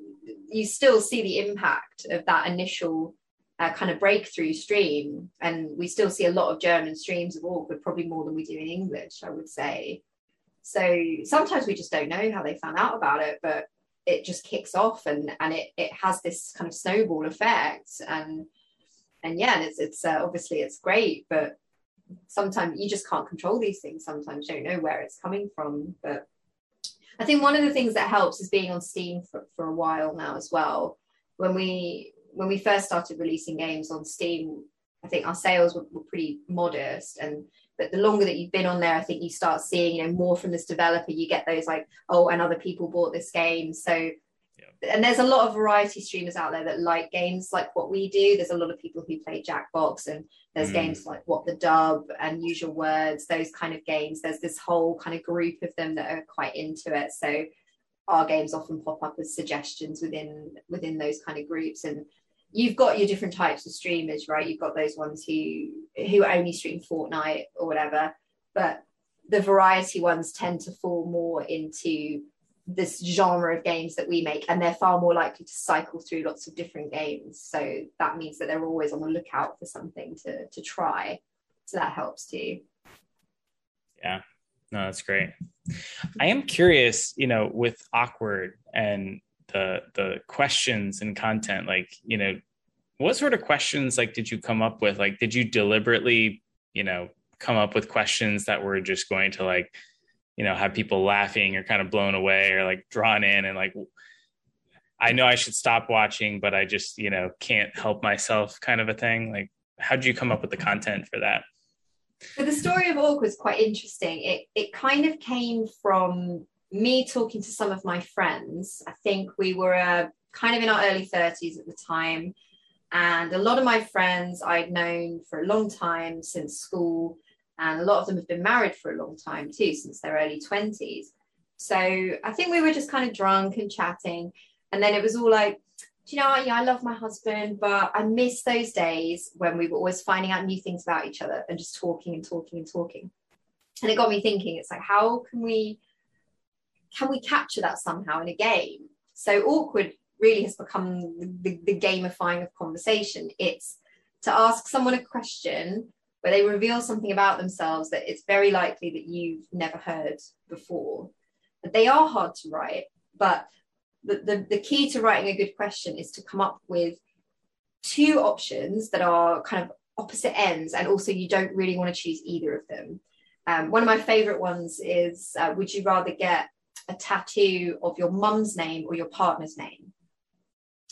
you still see the impact of that initial uh, kind of breakthrough stream. And we still see a lot of german streams of awkward probably more than we do in english i would say. So sometimes we just don't know how they found out about it but it just kicks off and and it, it has this kind of snowball effect. And and yeah and it's it's uh, obviously it's great but sometimes you just can't control these things sometimes you don't know where it's coming from but I think one of the things that helps is being on Steam for, for a while now as well. When we when we first started releasing games on Steam, I think our sales were, were pretty modest and but the longer that you've been on there, I think you start seeing, you know, more from this developer. You get those like, oh, and other people bought this game. So and there's a lot of variety streamers out there that like games like what we do. There's a lot of people who play Jackbox, and there's mm. games like What the Dub and Your Words, those kind of games. There's this whole kind of group of them that are quite into it. So our games often pop up as suggestions within within those kind of groups and you've got your different types of streamers right you've got those ones who who only stream fortnite or whatever but the variety ones tend to fall more into this genre of games that we make and they're far more likely to cycle through lots of different games. So that means that they're always on the lookout for something to to try. So that helps too. Yeah. No that's great. I am curious you know with awkward and the the questions and content like you know what sort of questions like did you come up with? Like did you deliberately you know come up with questions that were just going to like you know have people laughing or kind of blown away or like drawn in and like i know i should stop watching but i just you know can't help myself kind of a thing. Like how did you come up with the content for that? So the story of awkward was quite interesting. It it kind of came from me talking to some of my friends. I think we were uh, kind of in our early 30s at the time. And a lot of my friends i'd known for a long time since school and a lot of them have been married for a long time too, since their early 20s. So I think we were just kind of drunk and chatting. And then it was all like, do you know? Yeah, I love my husband, but I miss those days when we were always finding out new things about each other and just talking and talking and talking. And it got me thinking, it's like, how can we can we capture that somehow in a game? So awkward really has become the, the gamifying of conversation. It's to ask someone a question where they reveal something about themselves that it's very likely that you've never heard before. But they are hard to write, but the, the, the key to writing a good question is to come up with two options that are kind of opposite ends, and also you don't really want to choose either of them. Um, one of my favorite ones is uh, Would you rather get a tattoo of your mum's name or your partner's name?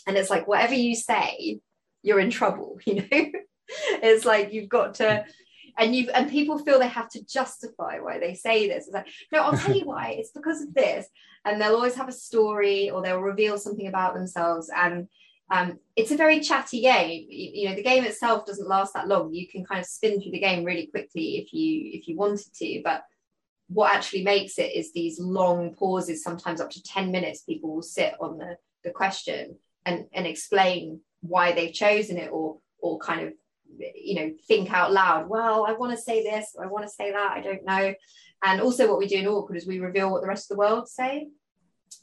And it's like, whatever you say, you're in trouble, you know? it's like you've got to and you and people feel they have to justify why they say this. It's like, no, I'll tell you why. It's because of this. And they'll always have a story or they'll reveal something about themselves. And um, it's a very chatty game. You, you, know, the game itself doesn't last that long. You can kind of spin through the game really quickly if you if you wanted to, but what actually makes it is these long pauses, sometimes up to 10 minutes, people will sit on the, the question and, and explain why they've chosen it or or kind of you know think out loud well i want to say this i want to say that i don't know and also what we do in awkward is we reveal what the rest of the world say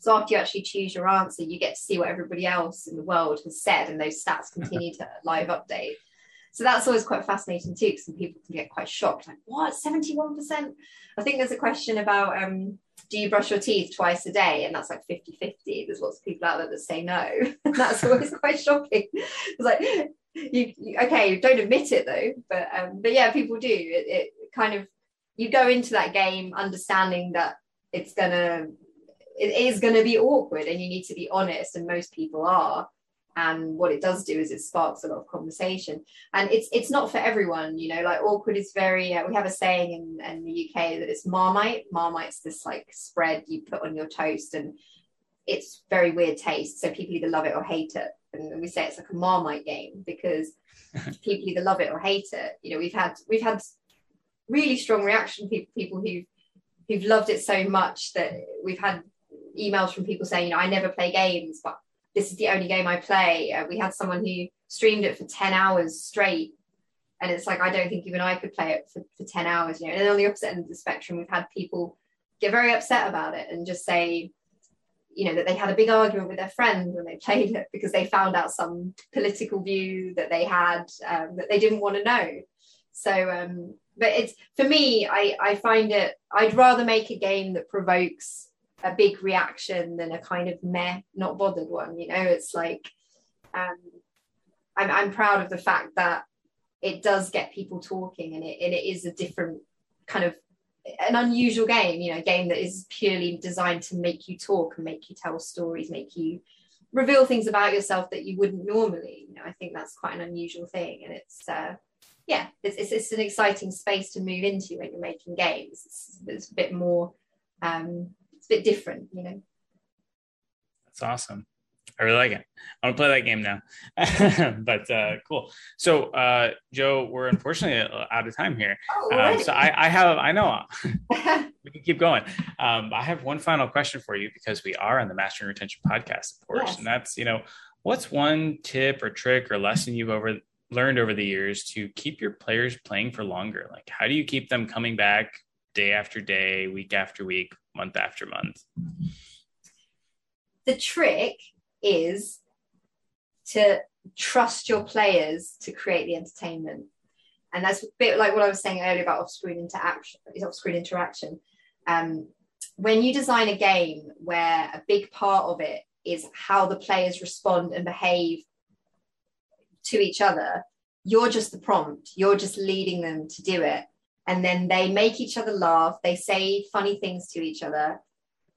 so after you actually choose your answer, you get to see what everybody else in the world has said, and those stats continue to live update. So that's always quite fascinating too, because some people can get quite shocked, like, what, 71%? I think there's a question about um, do you brush your teeth twice a day? And that's like 50-50. There's lots of people out there that say no. that's always quite shocking. It's like, you, you, okay, don't admit it though, but um, but yeah, people do. It, it kind of you go into that game understanding that it's gonna it is to be awkward and you need to be honest and most people are. And what it does do is it sparks a lot of conversation. And it's it's not for everyone you know like awkward is very uh, we have a saying in, in the uk that it's marmite. Marmite's this like spread you put on your toast and it's very weird taste. So people either love it or hate it and we say it's like a marmite game because people either love it or hate it you know we've had we've had really strong reaction people people who who've loved it so much that we've had emails from people saying, you know, I never play games, but this is the only game I play. Uh, we had someone who streamed it for 10 hours straight. And it's like, I don't think even I could play it for, for 10 hours, you know. And on the opposite end of the spectrum, we've had people get very upset about it and just say, you know, that they had a big argument with their friend when they played it because they found out some political view that they had um, that they didn't want to know. So, um, but it's for me, I, I find it, I'd rather make a game that provokes a big reaction than a kind of meh, not bothered one. You know, it's like um, I'm I'm proud of the fact that it does get people talking, and it and it is a different kind of an unusual game. You know, a game that is purely designed to make you talk and make you tell stories, make you reveal things about yourself that you wouldn't normally. You know, I think that's quite an unusual thing, and it's. Uh, yeah, it's, it's, it's an exciting space to move into when you're making games. It's, it's a bit more um, it's a bit different, you know. That's awesome. I really like it. I want to play that game now. but uh, cool. So, uh, Joe, we're unfortunately out of time here. Oh, um, so I, I, have, I know we can keep going. Um, I have one final question for you because we are on the Mastering Retention podcast, of course, yes. and that's you know, what's one tip or trick or lesson you've over learned over the years to keep your players playing for longer? Like, how do you keep them coming back day after day, week after week? month after month. The trick is to trust your players to create the entertainment. And that's a bit like what I was saying earlier about off-screen interaction. Off-screen interaction. Um, when you design a game where a big part of it is how the players respond and behave to each other, you're just the prompt. You're just leading them to do it and then they make each other laugh they say funny things to each other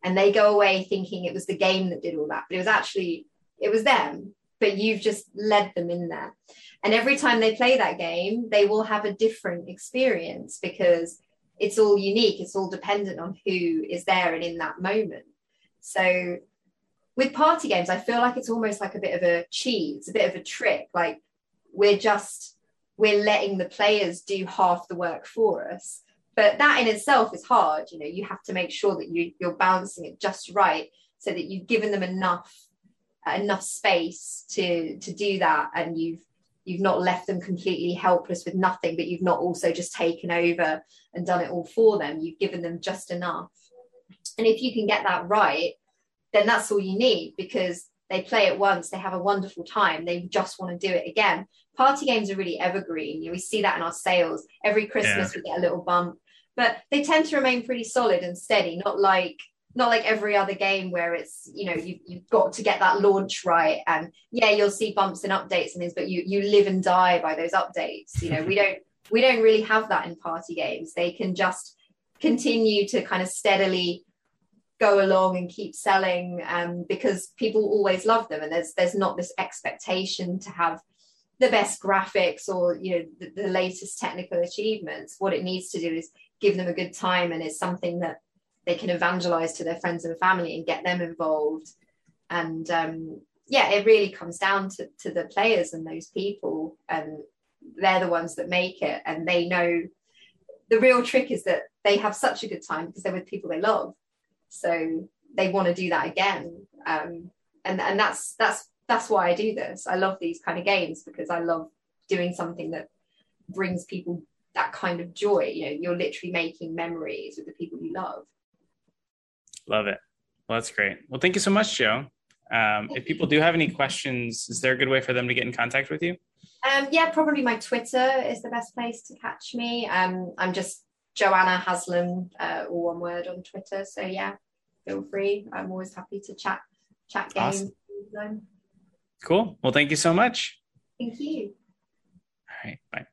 and they go away thinking it was the game that did all that but it was actually it was them but you've just led them in there. And every time they play that game they will have a different experience because it's all unique. It's all dependent on who is there and in that moment. So with party games i feel like it's almost like a bit of a cheat it's a bit of a trick. Like we're just we're letting the players do half the work for us but that in itself is hard you know you have to make sure that you, you're balancing it just right so that you've given them enough enough space to to do that and you've you've not left them completely helpless with nothing but you've not also just taken over and done it all for them you've given them just enough and if you can get that right then that's all you need because they play it once, they have a wonderful time, they just want to do it again. Party games are really evergreen. You know, we see that in our sales. Every Christmas yeah. we get a little bump, but they tend to remain pretty solid and steady, not like not like every other game where it's you know you, you've got to get that launch right and yeah you'll see bumps and updates and things but you you live and die by those updates you know we don't we don't really have that in party games they can just continue to kind of steadily go along and keep selling um, because people always love them and there's there's not this expectation to have the best graphics or you know the, the, latest technical achievements what it needs to do is give them a good time and it's something that they can evangelize to their friends and family and get them involved and um, yeah, it really comes down to, to the players and those people, and they're the ones that make it, and they know. The real trick is that they have such a good time because they're with people they love, so they want to do that again. Um, and and that's that's that's why I do this. I love these kind of games because I love doing something that brings people that kind of joy. You know, you're literally making memories with the people you love. Love it. Well, that's great. Well, thank you so much, Joe. Um, if people do have any questions, is there a good way for them to get in contact with you? Um, yeah, probably my Twitter is the best place to catch me. Um, I'm just Joanna Haslam, uh, all one word on Twitter. So yeah, feel free. I'm always happy to chat chat games. Awesome. Cool. Well, thank you so much. Thank you. All right. Bye.